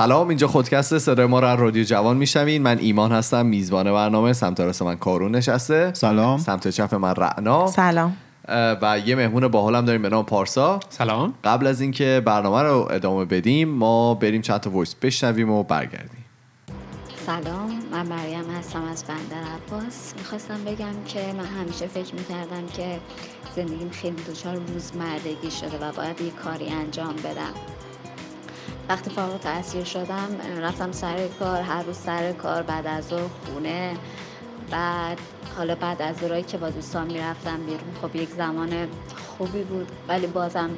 سلام اینجا خودکست صدای ما رو از رادیو جوان میشنوین. من ایمان هستم میزبان برنامه. سمت راست من کارون نشسته. سلام. سمت چپ من رعنا. سلام. و یه مهمون باحالم داریم به نام پارسا. سلام. قبل از اینکه برنامه رو ادامه بدیم ما بریم چند تا وایس بشنویم و برگردیم. سلام من مریم هستم از بندر عباس. می‌خواستم بگم که من همیشه فکر می‌کردم که زندگیم خیلی دچار روزمرگی شده و باید یه کاری انجام بدم. وقتی فارغ تحصیل شدم رفتم سر کار هر روز سر کار بعد از ظهر خونه بعد حالا بعد از ظهرایی که با دوستان می‌رفتم بیرون. خب یک زمان خوبی بود ولی بازم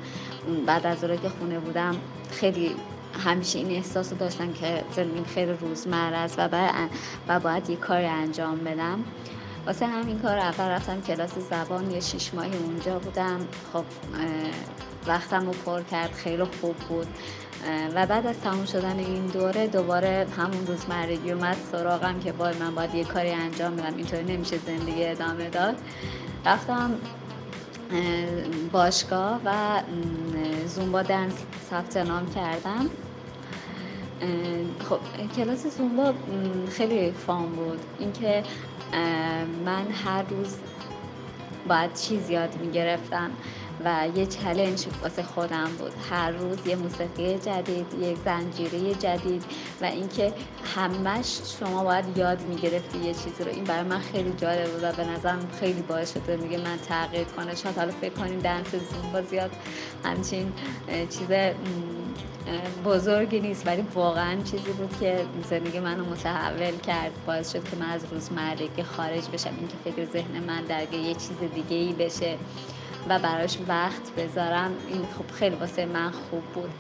بعد از ظهرایی که خونه بودم خیلی همیشه این احساس رو داشتم که زندگیم خیلی روزمره است و باید, و باید یه کاری انجام بدم. واسه همین کار اول رفتم کلاس زبان یه شیش ماهی اونجا بودم. خب وقتم رو پر کرد خیلی خوب بود. و بعد از تموم شدن این دوره دوباره همون روزمرگی اومد سراغم که وای من باید یه کاری انجام بدم. اینطوری نمیشه زندگی ادامه داد. رفتم اه، باشگاه و زومبا دنس ثبت نام کردم. خب کلاس زومبا خیلی فان بود. اینکه من هر روز باید چیز یاد می‌گرفتم و یه چلنج واسه خودم بود. هر روز یه موسیقی جدید یک زنجیره جدید و اینکه همش شما باید یاد می‌گرفتی یه چیزی رو. این برای من خیلی جالب بود و به نظرم خیلی باعث شده میگه من تغییر کنه شاید حالا فکر کنین دنس زومبا زیاد همچین چیز بزرگی نیست ولی واقعا چیزی بود که زندگی منو متحول کرد. باعث شد که من از روزمرگی خارج بشم اینکه فکر ذهن من درگیر یه چیز دیگه ای بشه و براش وقت بذارم. این خب خیلی واسه من خوب بود.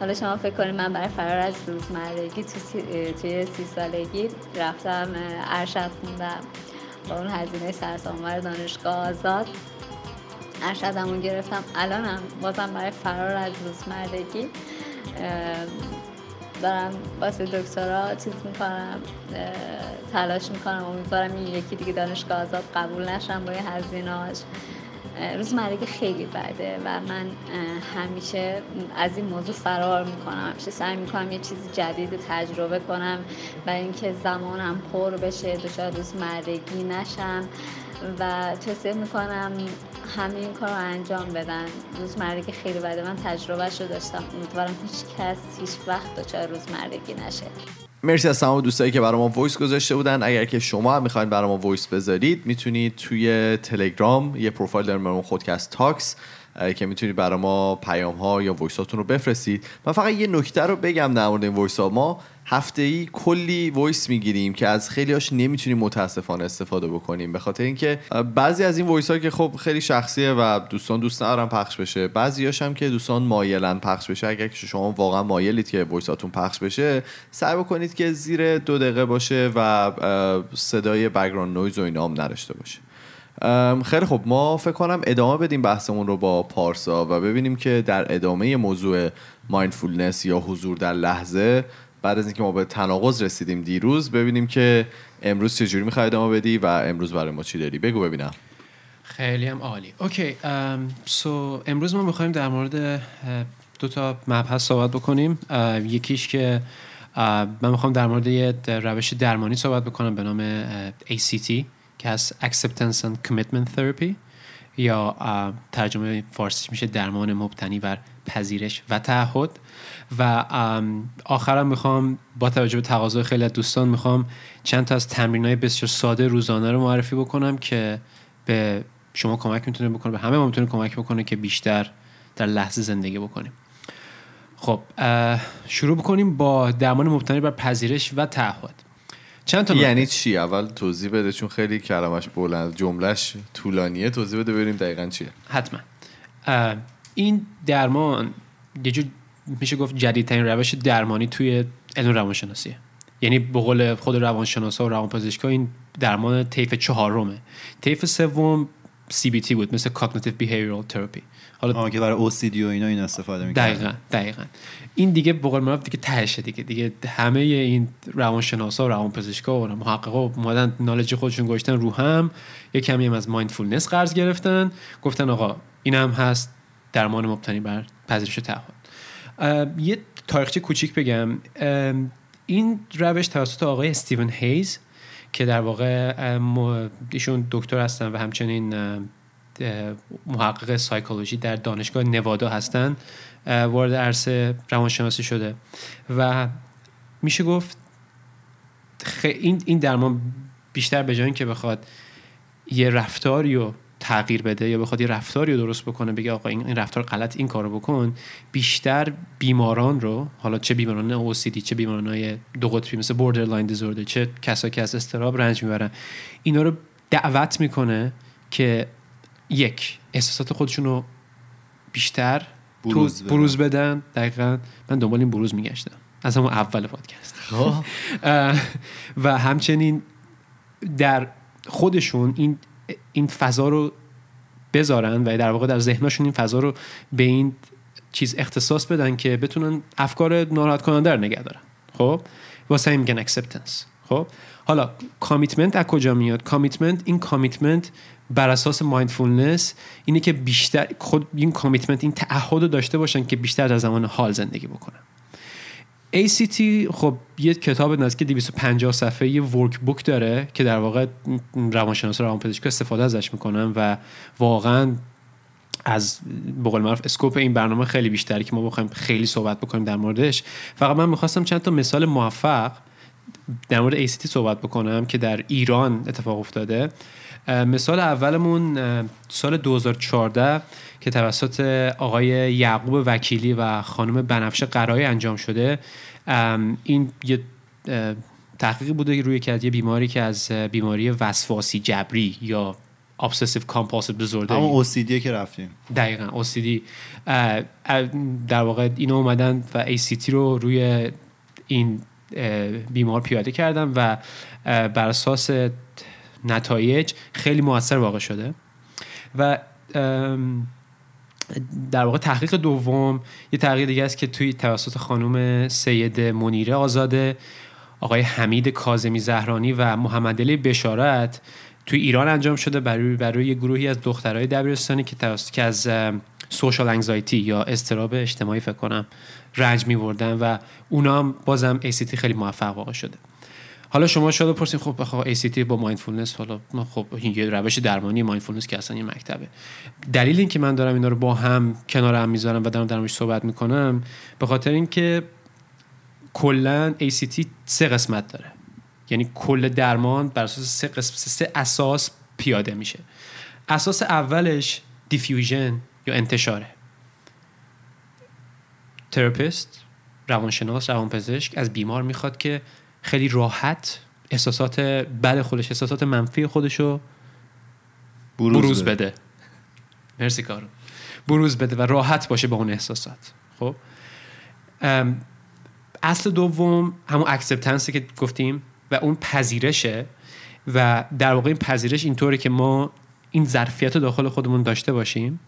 حالا شما فکر کنید من برای فرار از روزمرگی تو سی- توی سی سالگی رفتم ارشد خوندم با اون هزینه سرسام‌آور دانشگاه آزاد ارشدمو گرفتم. الانم بازم برای فرار از روزمرگی دارم واسه دکترا چیز می‌کنم تلاش می‌کنم امیدوارم این یکی دیگه دانشگاه آزاد قبول نشم این هزینهاش. اه، روزمرگی خیلی بده و من همیشه از این موضوع فرار می‌کنم. همیشه سعی می‌کنم یه چیز جدید تجربه کنم و اینکه زمانم پر بشه دچار روزمرگی نشم. و توصیه می‌کنم همه این کار رو انجام بدن. روزمرگی خیلی بده. من تجربهش رو داشتم. امیدوارم هیچ کس هیچ وقت دچار روزمرگی نشه. مرسی از تمام دوستایی که برای ما voice گذاشته بودن. اگر که شما هم می‌خواین برای ما voice بذارید می‌تونید توی تلگرام یه پروفایل داریم نام خودکست تاکس که می‌تونید برای ما پیام ها یا voice هاتون رو بفرستید. من فقط یه نکته رو بگم در مورد این voice ها. ما هفته ای کلی voice می‌گیریم که از خیلی هاش نمی‌تونیم متاسفانه استفاده بکنیم. به خاطر اینکه بعضی از این voice ها که خب خیلی شخصیه و دوستان دوست ندارن پخش بشه بعضی هم که دوستان مایلن پخش بشه. اگر که شما واقعا مایلید که voice هاتون پخش بشه سعی بکنید که زیر دو دقیقه باشه و صدای background noise و اینا هم نداشته باشه. خیلی خب ما فکر کنم ادامه بدیم بحثمون رو با پارسا و ببینیم که در ادامه موضوع mindfulness یا حضور در لحظه بعد از اینکه ما به تناقض رسیدیم دیروز ببینیم که امروز چجوری می‌خوای ادامه بدی و امروز برای ما چی داری؟ بگو ببینم. خیلی هم عالی. اوکی سو امروز ما می‌خوایم در مورد دو تا مبحث صحبت بکنیم. یکیش که من می‌خوام در مورد یه روش درمانی صحبت بکنم به نام ACT که از Acceptance and Commitment Therapy یا ترجمه فارسیش میشه درمان مبتنی بر پذیرش و تعهد. و آخرم می‌خوام با توجه به تقاضای خیلی از دوستان می‌خوام چند تا از تمرین های بسیار ساده روزانه رو معرفی بکنم که به شما کمک می‌تونه بکنه به همه ما می‌تونه کمک بکنه که بیشتر در لحظه زندگی بکنیم. خب شروع بکنیم با درمان مبتنی بر پذیرش و تعهد. چند تا. یعنی چی؟ اول توضیح بده چون خیلی کلمش بلند جملهش طولانیه. توضیح بده ببینیم دقیقا چیه. حتما. این درمان یه جور میشه گفت جدیدترین روش درمانی توی علم روانشناسیه. یعنی به قول خود روانشناسا و روانپزشکا این درمان طیف چهارمه. طیف سوم CBT بود مثل Cognitive Behavioral Therapy. حالا که برای OCD و اینا این استفاده می‌کنه دقیقا دقیقا. این دیگه به قول معروف دیگه تهشه دیگه. دیگه همه این روانشناسا و روانپزشکا و محققا اومدن نالج خودشون گذاشتن رو هم. یه کمی هم از مایندفولنس قرض گرفتن. گفتن آقا این هم هست. درمان مبتنی بر پذیرش تعهد. یه تاریخچه کوچیک بگم. این روش توسط آقای استیون هیز که در واقع ایشون دکتر هستن و همچنین محقق سایکولوژی در دانشگاه نوادا هستن وارد عرصه روانشناسی شده. و میشه گفت این این درمان بیشتر به جای که بخواد یه رفتاری رو تغییر بده یا بخواد یه رفتاری رو درست بکنه بگه آقا این رفتار غلط این کارو بکن بیشتر بیماران رو حالا چه بیماران OCD چه بیماران های دو قطبی مثل borderline دیزوردر چه کسایی که از استراب رنج می‌برن اینا رو دعوت می‌کنه که یک احساسات خودشون رو بیشتر بروز, بدن. بروز بدن دقیقا من دنبال این بروز میگشتم از همون اول پادکست خب. و همچنین در خودشون این این فضا رو بذارن و در واقع در ذهنشون این فضا رو به این چیز اختصاص بدن که بتونن افکار ناراحت کننده رو نگه دارن. خب؟ واسه این میگن acceptance خب؟ حالا commitment از کجا میاد؟ commitment این commitment بر اساس mindfulness اینه که بیشتر خود این کامیتمنت این تعهد رو داشته باشن که بیشتر در زمان حال زندگی بکنن. ACT خب یه کتاب نزدیک 250 صفحه یه ورک بوک داره که در واقع روانشناس روانپزشک استفاده ازش می‌کنن و واقعا از بقول معروف اسکوپ این برنامه خیلی بیشتری که ما بخوایم خیلی صحبت بکنیم در موردش. فقط من می‌خواستم چند تا مثال موفق در مورد ACT صحبت بکنم که در ایران اتفاق افتاده. مثال اولمون سال 2014 که توسط آقای یعقوب وکیلی و خانم بنفشه قرای انجام شده این یه تحقیقی بوده روی که یه بیماری که از بیماری وسواسی جبری یا obsessive compulsive disorder. همون OCD که رفتیم. دقیقا OCD در واقع اینو اومدن و ACT رو روی این بیمار پیاده کردن و بر اساس نتایج خیلی موثر واقع شده. و در واقع تحقیق دوم یه تحقیق دیگه است که توی توسط خانم سید منیره آزاده آقای حمید کازمی زهرانی و محمد علی بشارت توی ایران انجام شده برای برای یه گروهی از دخترای دبیرستانی که توسط که از سوشال انگزایتی یا استراب اجتماعی فکر کنم رنج می‌بردن و اونا بازم ACT خیلی موفق واقع شده. حالا شما شاید بپرسین خب بخواه ACT با mindfulness حالا خب این یه روش درمانی mindfulness که اصلا یه مکتبه. دلیل این که من دارم اینا رو با هم کنار هم می‌ذارم و دارم درمش صحبت می‌کنم به خاطر اینکه کلا ACT سه قسمت داره. یعنی کل درمان بر اساس سه قسم سه اساس پیاده میشه. اساس اولش diffusion یا انتشاره. therapist روانشناس روانپزشک از بیمار می‌خواد که خیلی راحت احساسات بد خودش احساسات منفی خودشو بروز, بروز بده. بده. مرسی کارو. بروز بده و راحت باشه با اون احساسات. خب؟ اصل دوم همون acceptance ی که گفتیم و اون پذیرشه و در واقع این پذیرش اینطوره که ما این ظرفیت رو داخل خودمون داشته باشیم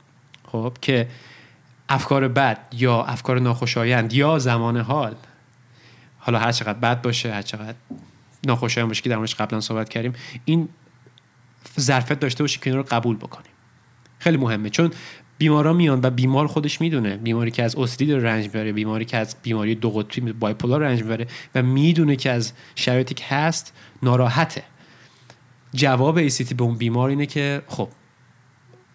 خب؟ که افکار بد یا افکار ناخوشایند یا زمان حال حالا هر چقدر بد باشه هر چقدر ناخوشایند باشه که در موردش قبلا صحبت کردیم این ظرفیت داشته باشه که این رو قبول بکنیم. خیلی مهمه. چون بیمارا میان و بیمار خودش می‌دونه. بیماری که از اوسیدی رنج می‌بره بیماری که از بیماری دو قطبی بایپولار رنج می‌بره و می‌دونه که از شرایطی هست ناراحته. جواب ایسیتی به اون بیمار اینه که خب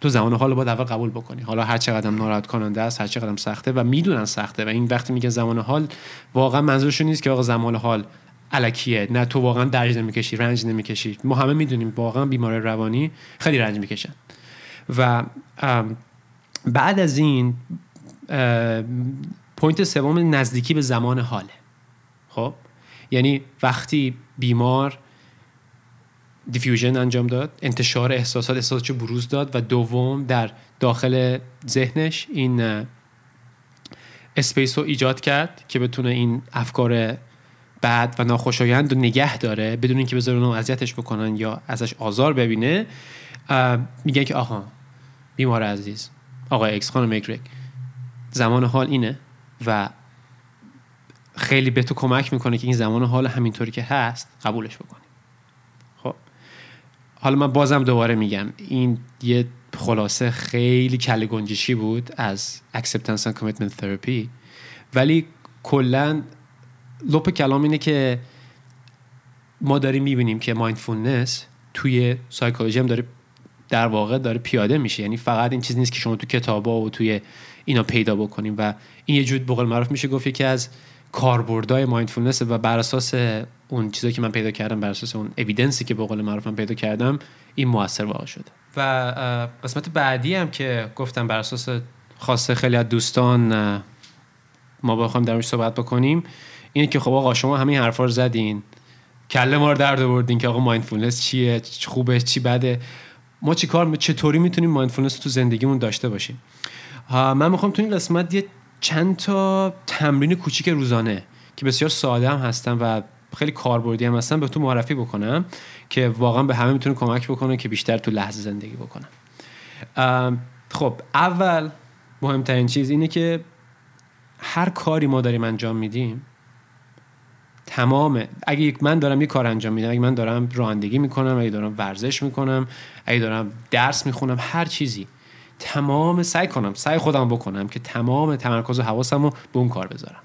تو زمان حال باید اول قبول بکنی. حالا هر چقدر ناراحت کننده است هر چقدر سخته و می‌دونن سخته و این وقتی میگه زمان حال واقعا منظورشون نیست که آقا زمان حال الکیه. نه تو واقعا درج نمی‌کشی رنج نمی‌کشی. ما همه می‌دونیم واقعا بیمار روانی خیلی رنج می‌کشن و بعد از این point سوم نزدیکی به زمان حاله. خب؟ یعنی وقتی بیمار diffusion انجام داد. انتشار احساسات احساسات بروز داد و دوم در داخل ذهنش این space رو ایجاد کرد که بتونه این افکار بد و ناخوشایند رو نگه داره بدون اینکه بذارن اذیتش بکنن یا ازش آزار ببینه. میگن که آها بیمار عزیز آقای X خانم زمان حال اینه و خیلی به تو کمک می‌کنه که این زمان حال همینطوری که هست قبولش بکنی. حالا من بازم دوباره میگم این یه خلاصه خیلی کله گنجشکی بود از acceptance and commitment therapy. ولی کلا لب کلام اینه که ما داریم می‌بینیم که mindfulness توی سایکولوژی هم داره در واقع داره پیاده میشه. یعنی فقط این چیز نیست که شما تو کتابا و توی اینا پیدا بکنیم. و این یه جور بقول معروف میشه گفت یکی از کاربردهای مایندفولنس و بر اساس اون چیزی که من پیدا کردم بر اساس اون اویدنسی که به قول معروف من پیدا کردم این موثر واقع شده. و قسمت بعدی هم که گفتم بر اساس خواسته خیلی از دوستان ما بخوایم درش صحبت بکنیم اینه که خب آقا شما همین حرفا رو زدین کله ما رو درد آوردین که آقا mindfulness چیه خوبه چی بده. ما چی کار چطوری می‌تونیم mindfulness تو زندگیمون داشته باشیم؟ من می‌خوام تو این قسمت یه چند تا تمرین کوچیک روزانه که بسیار ساده هم هستن و خیلی کاربردی هم هستن به تو معرفی بکنم که واقعا به همه می‌تونه کمک بکنه که بیشتر تو لحظه زندگی بکنم. خب اول مهمترین چیز اینه که هر کاری ما داریم انجام میدیم تمام اگه من دارم یه کار انجام میدم اگه من دارم رانندگی می‌کنم اگه دارم ورزش می‌کنم اگه دارم درس می‌خونم هر چیزی تمام سعی کنم سعی خودم بکنم که تمام تمرکز و حواسم رو به اون کار بذارم.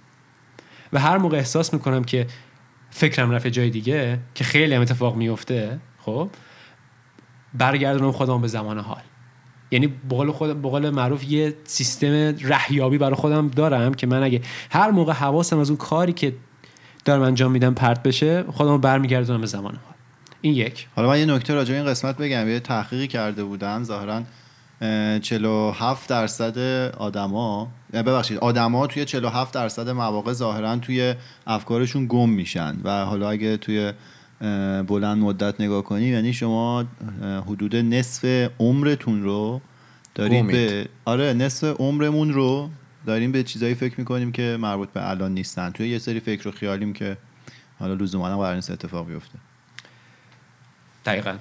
و هر موقع احساس می‌کنم که فکرم رفت جای دیگه که خیلی هم اتفاق میفته خب برگردونم خودم به زمان حال. یعنی بقول خود بقول معروف یه سیستم رهیابی برای خودم دارم که من اگه هر موقع حواسم از اون کاری که دارم انجام میدم پرت بشه خودم برمیگردونم به زمان حال. این یک. حالا من یه نکته راجع این قسمت بگم. یه تحقیقی کرده بودن ظاهرا 47 درصد آدما ببخشید آدما توی 47 درصد مواقع ظاهرا توی افکارشون گم میشن. و حالا اگه توی بلند مدت نگاه کنی یعنی شما حدود نصف عمرتون رو دارید به آره نصف عمرمون رو داریم به چیزایی فکر می‌کنیم که مربوط به الان نیستن. توی یه سری فکر و خیالیم که حالا لزوما قرار نیست اتفاق بیفته. دقیقا.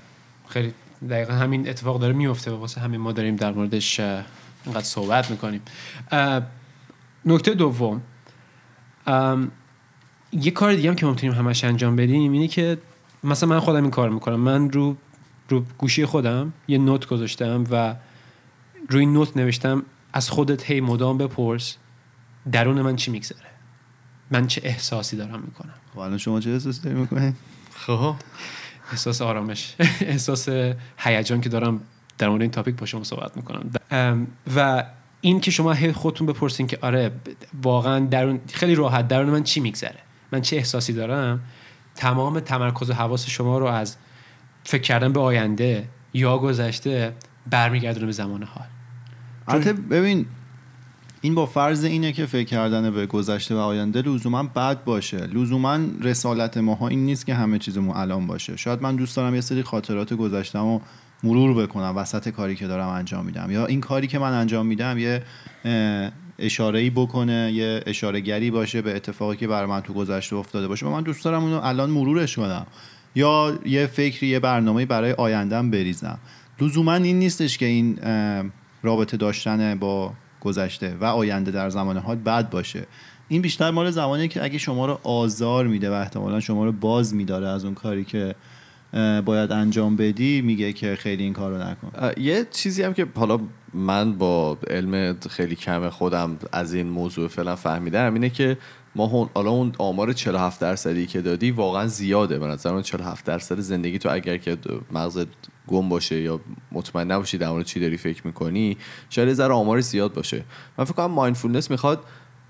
خیلی دقیقا همین اتفاق داره میفته و واسه همین ما داریم در موردش اینقدر صحبت می‌کنیم. نکته دوم یه کار دیگه هم که ما می‌تونیم همش انجام بدیم اینه که مثلا من خودم این کار می‌کنم. من رو رو گوشی خودم یه نوت گذاشتم و روی نوت نوشتم از خودت هی مدام بپرس درون من چی میگذره. من چه احساسی دارم می‌کنم. خب الان شما چه احساسی داری می‌کنید؟ خب. احساس آرامش احساس هیجان که دارم در مورد این تاپیک با شما صحبت می‌کنم. و این که شما خودتون بپرسین که آره واقعا درون خیلی راحت درون من چی میگذره؟ من چه احساسی دارم؟ تمام تمرکز و حواس شما رو از فکر کردن به آینده یا گذشته برمیگردونه به زمان حال. البته ببین این با فرض اینه که فکر کردن به گذشته و آینده لزوما بد باشه. لزوما رسالت ماها این نیست که همه چیزمون الان باشه. شاید من دوست دارم یه سری خاطرات گذشتم مرور بکنم وسط کاری که دارم انجام میدم. یا این کاری که من انجام میدم یه اشاره ای بکنه یه اشاره گری باشه به اتفاقی که برای من تو گذشته افتاده باشه. و من دوست دارم اونو الان مرورش کنم. یا یه فکری یه برنامه برای آیندهم بریزم. لزوما این نیستش که این رابطه داشتن با گذشته و آینده در زمان حال بد باشه. این بیشتر مال زمانی که اگه شما رو آزار میده و احتمالا شما رو باز میداره از اون کاری که باید انجام بدی میگه که خیلی این کار رو نکن یه چیزی هم که حالا من با علم خیلی کم خودم از این موضوع فعلا فهمیدم اینه که ما حالا اون آمار 47 درصدی که دادی واقعا زیاده. به نظر من 47 درصد زندگی تو اگر که مغزت گم باشه یا مطمئن نباشی در مورد چی داری فکر می‌کنی شاید ذره آمار زیاد باشه. من فکر کنم مایندفولنس می‌خواد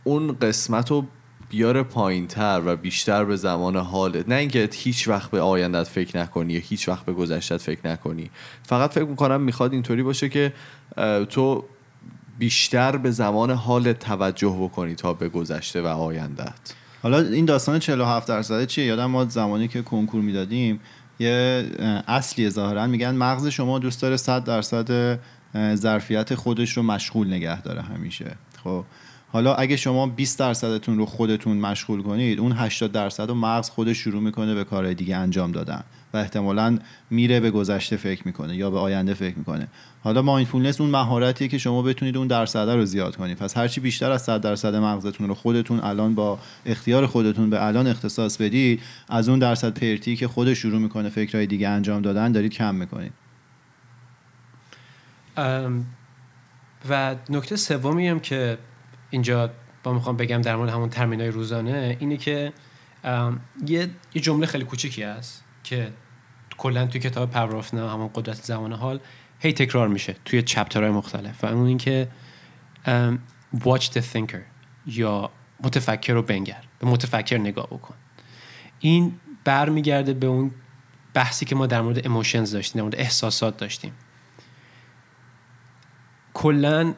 اون قسمت رو بیاره پایین تر و بیشتر به زمان حالت نه اینکه هیچ وقت به آیندت فکر نکنی یا هیچ وقت به گذشتت فکر نکنی. فقط فکر می‌کنم می‌خواد اینطوری باشه که تو بیشتر به زمان حال توجه بکنی تا به گذشته و آیندت حالا این داستان 47 درصد چیه؟ یادم ما زمانی که کنکور می‌دادیم یه اصلی ظاهرا میگن مغز شما دوست داره 100 درصد ظرفیت خودش رو مشغول نگه داره همیشه. خب حالا اگه شما 20 درصدتون رو خودتون مشغول کنید اون 80 درصد رو مغز خودش شروع می‌کنه به کارهای دیگه انجام دادن. و احتمالا میره به گذشته فکر می‌کنه یا به آینده فکر می‌کنه. حالا مایندفولنس اون مهارتیه که شما بتونید اون درصد رو زیاد کنید پس هرچی بیشتر از 100 درصد مغزتون رو خودتون الان با اختیار خودتون به الان اختصاص بدید از اون درصد پرتی که خودش شروع می‌کنه فکرهای دیگه انجام دادن دارید کم می‌کنید. و نکته سومی هم که اینجا با می‌خوام بگم در مورد همون ترمینای روزانه اینه که یه جمله خیلی کوچیکی هست. که کلا توی کتاب نه همون قدرت زمان حال هی تکرار میشه توی چپترهای مختلف. و اون اینکه watch the thinker یا متفکر رو بنگر به متفکر نگاه بکن. این برمیگرده به اون بحثی که ما در مورد اموشنز داشتیم در مورد احساسات داشتیم. کلا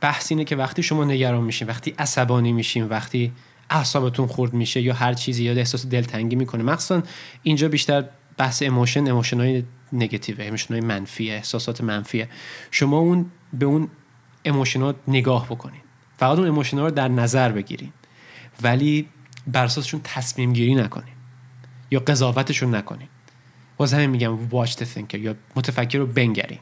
بحث اینه که وقتی شما نگران میشین وقتی عصبانی میشین وقتی اعصابتون خورد میشه یا هر چیزی یا احساس دلتنگی می‌کنه. مخصوصا اینجا بیشتر بحث emotion emotion های negative emotion های منفیه احساسات منفیه شما اون به اون emotion ات نگاه بکنین. فقط اون emotion رو در نظر بگیرین. ولی بر اساسشون تصمیم گیری نکنین. یا قضاوتشون نکنین. باز همین میگم watch the thinker یا متفکر رو بنگرین.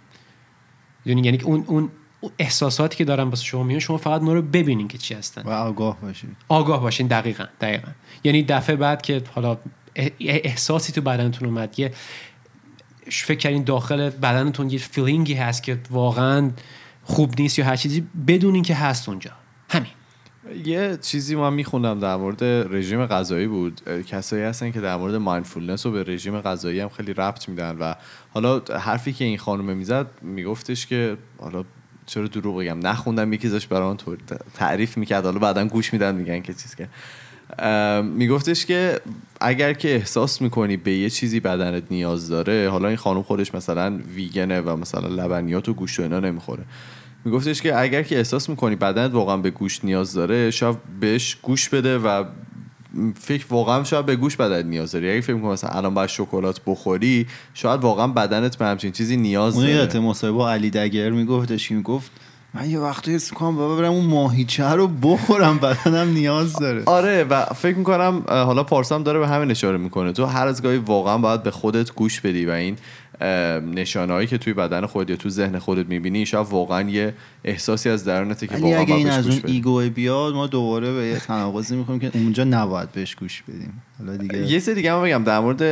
یعنی اون اون احساساتی که دارن واسه شما میان شما فقط اونا رو ببینین که چی هستن. و آگاه باشین. آگاه باشین دقیقا دقیقا. یعنی دفعه بعد که حالا احساسی تو بدنتون اومد یه فکر کردین داخل بدنتون یه feeling ی هست که واقعا خوب نیست یا هر چیزی بدونین که هست اونجا. همین. یه چیزی ما میخوندم در مورد رژیم غذایی بود. کسایی هستن که در مورد mindfulness و به رژیم غذایی هم خیلی ربط میدن و حالا حرفی که این خانم می‌زد میگفتش که حالا چرا دروغ بگم؟ نخوندم یکی برای طور تعریف می‌کرد. حالا بعدا گوش میدن میگن که چیز که. میگفتش که اگر که احساس می‌کنی به یه چیزی بدنت نیاز داره حالا این خانم خودش مثلا ویگنه و مثلا لبنیات و گوشت و اینا نمی‌خوره. میگفتش که اگر که احساس می‌کنی بدنت واقعا به گوشت نیاز داره شاید بهش گوش بده و فکر واقعا شاید به گوش بدنت نیاز داری. اگه فکر می‌کنی مثلا الان باید شکلات بخوری شاید واقعا بدنت به همچین چیزی نیاز داره. اون مصاحبه علی دگر میگفتش می‌گفت من یه وقتی حس می‌کنم بابا برم اون ماهیچه رو بخورم بدنم نیاز داره. آره و فکر می‌کنم حالا پارسام داره به همین اشاره می‌کنه. تو هر از گاهی واقعا باید به خودت گوش بدی و این نشانهایی که توی بدن خودت یا تو ذهن خودت می‌بینی شاید واقعا یه احساسی از درونته که واقعا اگه این از اون ایگو بیاد ما دوباره به یه تناقضی می‌کنیم که اونجا نباید بهش گوش بدیم. حالا دیگه یه سری دیگه هم بگم در مورد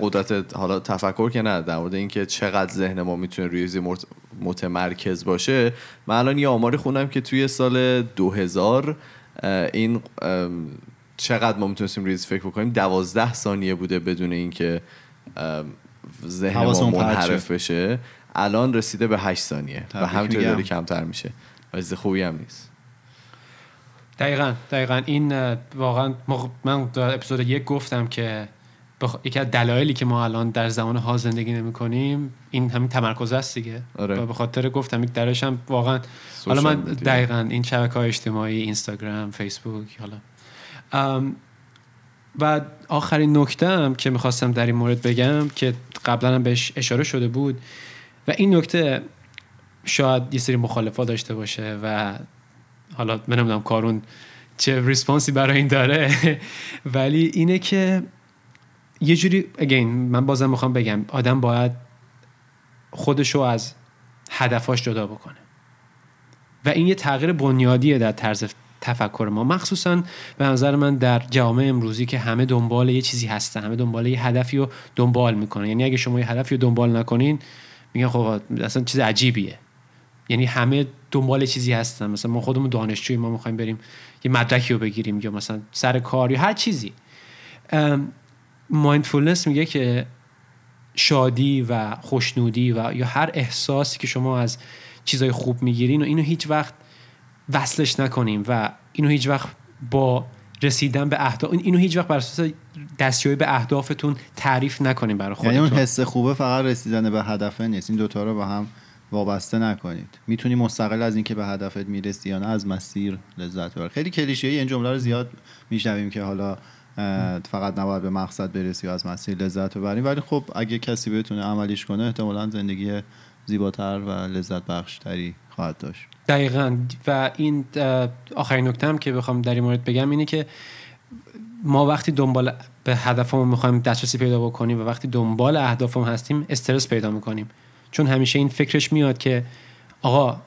قدرت حالا تفکر که نه در مورد اینکه چقدر ذهن ما می‌تونه روی متمرکز باشه من الان یه آماری خوندم که توی سال 2000 این چقدر ما می‌تونستیم ریز فکر بکنیم؟ دوازده ثانیه بوده بدون اینکه ذهن ما منحرف بشه الان رسیده به 8 ثانیه و همینطور داره کمتر میشه. چیز خوبی هم نیست. دقیقا دقیقا. این واقعا من در اپیزود یک گفتم که بخ... یکی از دلایلی که ما الان در زمان ها زندگی نمی کنیم این همین تمرکز است دیگه. آره. و به خاطر گفتم یک درش هم واقعا حالا من دقیقا این شبکه های اجتماعی اینستاگرام فیسبوک حالا. و آخرین نکته هم که می‌خواستم در این مورد بگم که قبلا هم بهش اشاره شده بود و این نکته شاید یه سری مخالفا داشته باشه و حالا من نمی‌دونم کارون چه ریسپانسی برای این داره ولی اینه که یه جوری اگین من بازم می‌خوام بگم آدم باید خودشو از هدفاش جدا بکنه. و این یه تغییر بنیادیه در طرز تفکر ما. مخصوصا به نظر من در جامعه امروزی که همه دنبال یه چیزی هستن همه دنبال یه هدفی رو دنبال می‌کنن. یعنی اگه شما یه هدفی رو دنبال نکنین میگن خب اصلا چیز عجیبیه. یعنی همه دنبال چیزی هستن. مثلا ما خودمون دانشجوی ما می‌خوایم بریم یه مدرکی رو بگیریم یا مثلا سر کار یا هر چیزی. مایندفولنس میگه که شادی و خوشنودی و یا هر احساسی که شما از چیزای خوب می‌گیرین و اینو هیچ وقت وصلش نکنیم و اینو هیچ وقت با رسیدن به اهداف اینو هیچ وقت بر اساس دستیابی به اهدافتون تعریف نکنیم برای خودتون یعنی اون حس خوبه فقط رسیدن به هدفه نیست. این دوتا رو با هم وابسته نکنید. می‌تونی مستقل از اینکه به هدفت می‌رسی یا نه از مسیر لذت ببر. خیلی کلیشه این جمله رو زیاد میشنویم که حالا فقط نباید به مقصد برسی و از مسیر لذت ببریم ولی خب اگه کسی بتونه عملیش کنه احتمالا زندگی زیباتر و لذت بخشتری خواهد داشت. دقیقا. و این آخرین نکته هم که بخوام در این مورد بگم اینه که ما وقتی دنبال به هدفمون می‌خوایم دسترسی پیدا بکنیم و وقتی دنبال اهدافمون هستیم استرس پیدا می‌کنیم. چون همیشه این فکرش میاد که آقا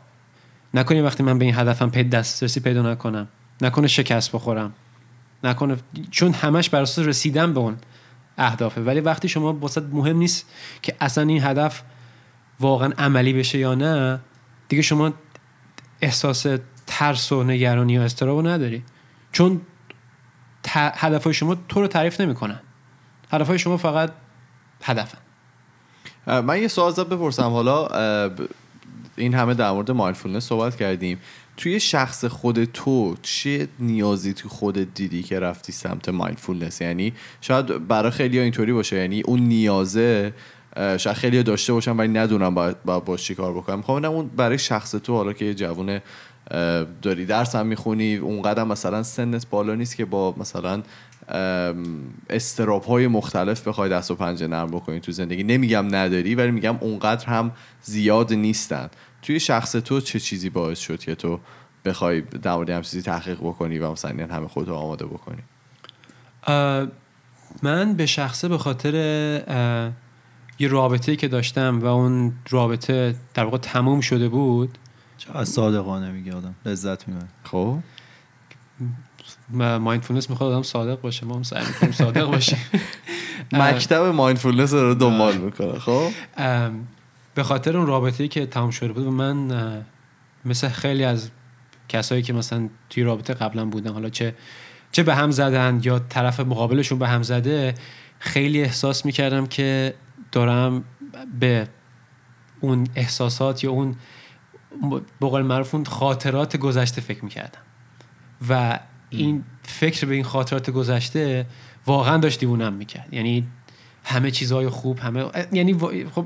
نکنه وقتی من به این هدفم پید دسترسی پیدا نکنم. نکنه شکست بخورم. نکنه چون همش بر اساس رسیدن به اون اهدافه. ولی وقتی شما واسه مهم نیست که اصلا این هدف واقعا عملی بشه یا نه دیگه شما احساس ترس و نگرانی و اضطراب نداری. چون هدفهای شما تو رو تعریف نمی‌کنن. هدفهای شما فقط هدفن. من یه سوال ازت بپرسم. حالا این همه در مورد mindfulness صحبت کردیم. توی شخص خود تو چه نیازی تو خودت دیدی که رفتی سمت mindfulness یعنی شاید برای خیلی اینطوری باشه. یعنی اون نیازه شاید خیلی داشته باشم ولی ندونم باید, باید باش چی کار بکنم. می‌خوام اون برای شخص تو حالا که یه جوون داری درس هم می‌خونی اونقدر مثلا سنت بالا نیست که با مثلا استراب های مختلف بخوای دست و پنجه نرم بکنی تو زندگی. نمیگم نداری ولی میگم اونقدر هم زیاد نیستن. توی شخص تو چه چیزی باعث شد که تو بخوای در مورد هم چیزی تحقیق بکنی و مثلا همه خودتو آماده بکنی؟ من به شخصه به خاطر یه رابطه که داشتم و اون رابطه در واقع تموم شده بود. از صادقانه میگه آدم. لذت می‌بره. خب. mindfulness می‌خواد آدم صادق باشه. ما هم سعی می‌کنیم صادق باشیم. مکتب mindfulness رو دنبال می‌کنه خب. به خاطر اون رابطه‌ای که تمام شده بود و من مثل خیلی از کسایی که مثلا توی رابطه قبلا بودن حالا چه چه به هم زدن یا طرف مقابلشون به هم زده خیلی احساس می‌کردم که دارم به اون احساسات یا اون بقول معروف اون خاطرات گذشته فکر می‌کردم. و این فکر به این خاطرات گذشته واقعا داشت دیوونم می‌کرد. یعنی همه چیزهای خوب همه یعنی خب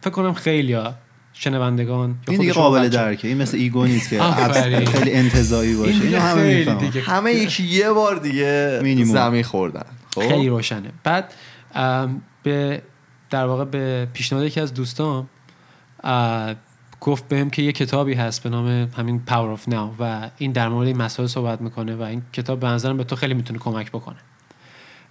فکر, کنم خیلی ها شنوندگان این دیگه قابل درکه. این مثل ایگو نیست که خیلی انتظایی باشه. این همه دیگه همه یکی یه بار دیگه زمین خوردن. خب؟ خیلی روشنه. بعد به در واقع به پیشنهاد یکی از دوستان گفت بهم که یه کتابی هست به نام همین Power of Now و این در مورد این مسائل صحبت می‌کنه و این کتاب به نظرم به تو خیلی می‌تونه کمک بکنه.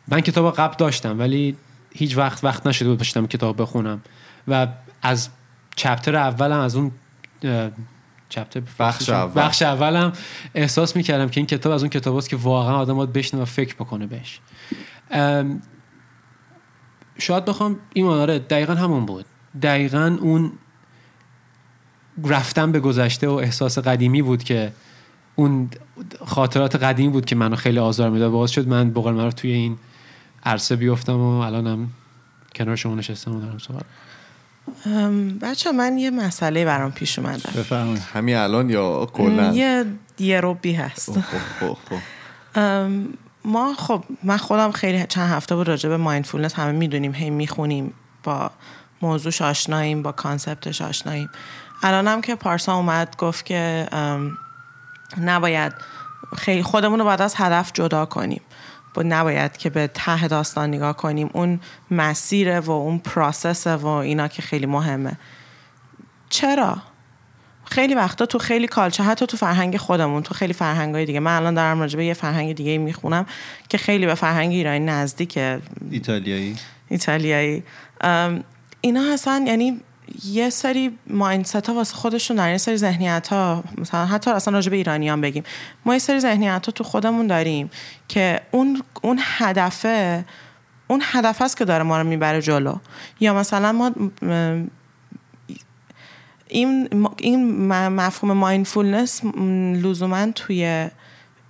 من کتاب قبل داشتم ولی هیچ وقت وقت نشده بود باشتم کتاب بخونم و از چپتر اولم از اون چپتر بخش اول. بخش اولم احساس می‌کردم که این کتاب از اون کتاب است که واقعا آدم باید بشنه و فکر بکنه بهش. شاید بخوام این آره دقیقا همون بود. دقیقا اون رفتن به گذشته و احساس قدیمی بود که اون خاطرات قدیمی بود که منو خیلی آزار می‌داد. باعث شد من بقول من توی این عرصه بیفتم و الانم کنار شما نشستم و دارم صحبت بچه من یه مسئله برام پیش اومده. بفرمایید. همین الان یا کلا؟ یه یه روبی هست. ما خب من خودم خیلی چند هفته بود راجع به mindfulness همه می‌دونیم هی می‌خونیم با موضوع آشناییم با concept ش آشناییم. الانم که پارسا اومد گفت که نباید خیلی خودمون رو باید از هدف جدا کنیم. با نباید که به ته داستان نگاه کنیم. اون مسیره و اون پراسس و اینا که خیلی مهمه. چرا؟ خیلی وقتا تو خیلی کالچه حتی تو فرهنگ خودمون تو خیلی فرهنگ دیگه. من الان دارم راجع به یه فرهنگ دیگه می‌خونم که خیلی به فرهنگ ایرانی نزدیکه ایتالیایی. ایتالیایی. اینا هستن یعنی یه سری مایندست ها واسه خودشون دارن یه سری ذهنیت ها مثلا حتی اصلا راجع به ایرانیان بگیم. ما یه سری ذهنیت ها تو خودمون داریم که اون اون هدفه اون هدف است که داره ما رو می‌بره جلو. یا مثلا ما این این مفهوم مایندفولنس لزوما توی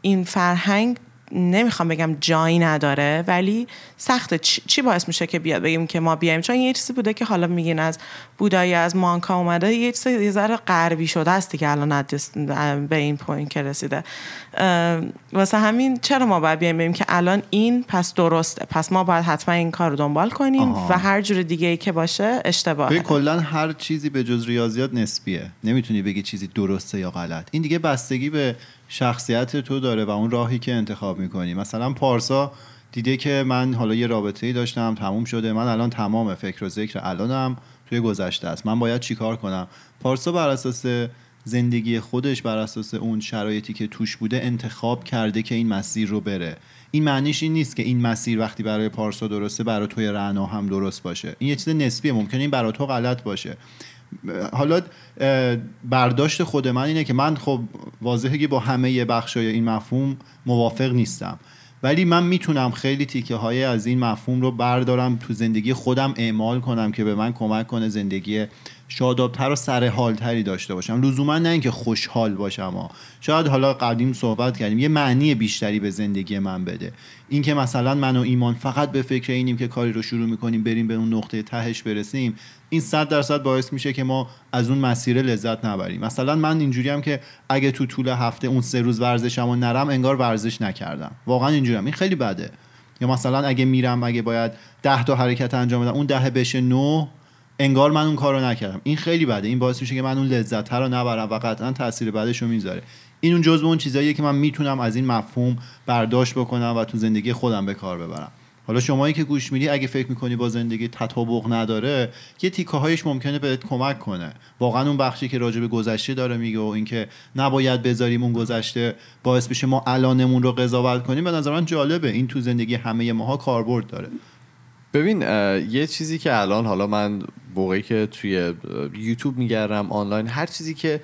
این فرهنگ نمی‌خوام بگم جایی نداره ولی سخته. چی باعث میشه که بیاد بگیم که ما بیایم؟ چون یه چیزی بوده که حالا میگین از بودایی از مانکا اومده یه چیزی یه ذره غربی شده است که الان به این point که رسیده. واسه همین چرا ما باید بیایم بگیم که الان این پس درسته. پس ما باید حتما این کار رو دنبال کنیم و هر جور دیگه ای که باشه اشتباهه کلا هر چیزی به جز ریاضیات نسبیه. نمی‌تونی بگی چیزی درسته یا غلط. این دیگه بستگی به شخصیت تو داره و اون راهی که انتخاب می‌کنی. مثلا پارسا دیده که من حالا یه رابطه ای داشتم تموم شده من الان تمام فکر و ذکر الانم توی گذشته است. من باید چیکار کنم؟ پارسا بر اساس زندگی خودش بر اساس اون شرایطی که توش بوده انتخاب کرده که این مسیر رو بره. این معنیش این نیست که این مسیر وقتی برای پارسا درسته برای توی رعنا هم درست باشه. این یه چیز نسبیه ممکنه این برای تو غلط باشه. حالا برداشت خود من اینه که من خب واضحه که با همه بخشای این مفهوم موافق نیستم. ولی من می‌تونم خیلی تیکه های از این مفهوم رو بردارم تو زندگی خودم اعمال کنم که به من کمک کنه زندگی شادابتر و سر حالتری داشته باشم. لزوما نه اینکه خوشحال باشم ها. شاید حالا قدیم صحبت کردیم یه معنی بیشتری به زندگی من بده. اینکه مثلا من و ایمان فقط به فکر اینیم که کاری رو شروع می‌کنیم بریم به اون نقطه تهش برسیم این صد درصد باعث میشه که ما از اون مسیر لذت نبریم. مثلا من اینجوری هم که اگه تو طول هفته اون سه روز ورزشم و نرم انگار ورزش نکردم. واقعا اینجوری این خیلی بده. یا مثلا اگه میرم اگه باید ده تا حرکت انجام بدم اون ده بشه نو انگار من اون کارو نکردم. این خیلی بده. این باعث میشه که من اون لذت رو نبرم و قطعا تاثیر بعدش رو می‌ذاره. این اون جزء اون چیزاییه که من می‌تونم از این مفهوم برداشت بکنم و تو زندگی خودم به کار ببرم. حالا شمایی که گوش میدی اگه فکر می‌کنی با زندگی تطابق نداره یه تیکه هایش ممکنه بهت کمک کنه. واقعا اون بخشی که راجع به گذشته داره میگه و اینکه نباید بذاریم اون گذشته باعث بشه ما الانمون رو قضاوت کنیم به نظر جالبه. این تو زندگی همه ماها کاربرد داره. ببین یه چیزی که الان حالا من موقعی که توی یوتیوب میگردم آنلاین هر چیزی که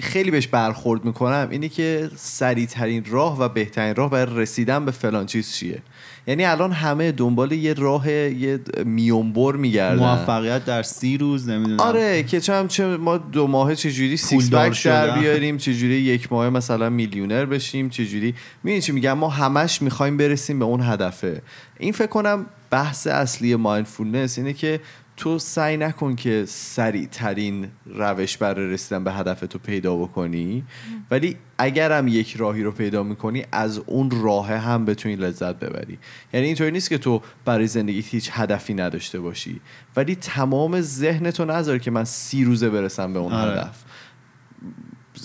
خیلی بهش برخورد می‌کنم اینه که سریع ترین راه و بهترین راه برای رسیدن به فلان چیز چیه. یعنی الان همه دنبال یه راه یه میونبر میگردن. موفقیت در سی روز نمی‌دونم. آره که چه چه ما دو ماه چجوری six pack در بیاریم چجوری یک ماه مثلا میلیونر بشیم چجوری. می‌دونی چی میگم؟ ما همش می‌خوایم برسیم به اون هدفه. این فکر کنم بحث اصلی مایندفولنس اینه که تو سعی نکن که سریع ترین روش برای رسیدن به هدف تو پیدا بکنی ولی اگرم یک راهی رو پیدا می‌کنی از اون راه هم بتونی لذت ببری یعنی اینطوری نیست که تو برای زندگی هیچ هدفی نداشته باشی ولی تمام ذهن تو نذار که من سی روزه برسم به اون آره.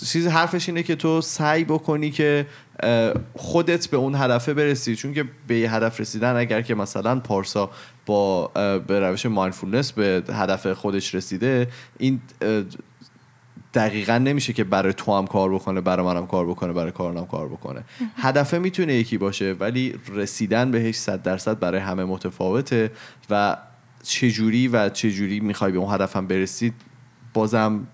چیز حرفش اینه که تو سعی بکنی که خودت به اون هدفه برسی. چون که به یه هدف رسیدن اگر که مثلا پارسا با به روش مایندفولنس به هدف خودش رسیده این دقیقا نمیشه که برای تو هم کار بکنه برای منم کار بکنه برای کارنم کار بکنه. هدفه می‌تونه یکی باشه ولی رسیدن بهش صد درصد برای همه متفاوته و چجوری و چجوری می‌خوای به اون هدفم برسید بازم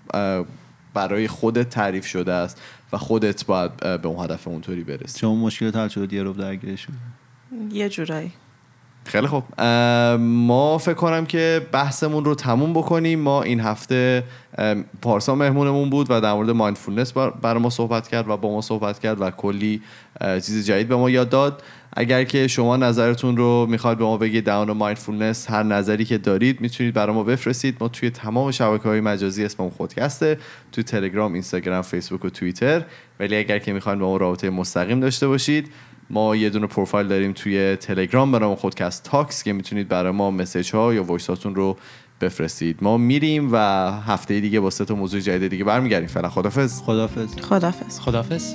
برای خودت تعریف شده است و خودت باید به اون هدف اونطوری برسی. شما مشکل حل شد یه رو درگیرشون یه جورایی. خیلی خوب. ما فکر کنم که بحثمون رو تموم بکنیم. ما این هفته پارسا مهمونمون بود و در مورد mindfulness برای ما صحبت کرد و با ما صحبت کرد و کلی چیز جدید به ما یاد داد. اگر که شما نظرتون رو می‌خواد به ما بگید در مورد mindfulness هر نظری که دارید می‌تونید برای ما بفرستید. ما توی تمام شبکه های مجازی اسممون خودکسته توی تلگرام اینستاگرام فیسبوک و توییتر. ولی اگر که می‌خواین با ما رابطه مستقیم داشته باشید ما یه دونه پروفایل داریم توی تلگرام برای خودکست Talks که می‌تونید برای ما message ها یا voice هاتون رو بفرستید. ما میریم و هفته دیگه با سه تا موضوع جدید دیگه برمیگردیم. فعلا خدافظ خدافظ خدافظ خدافظ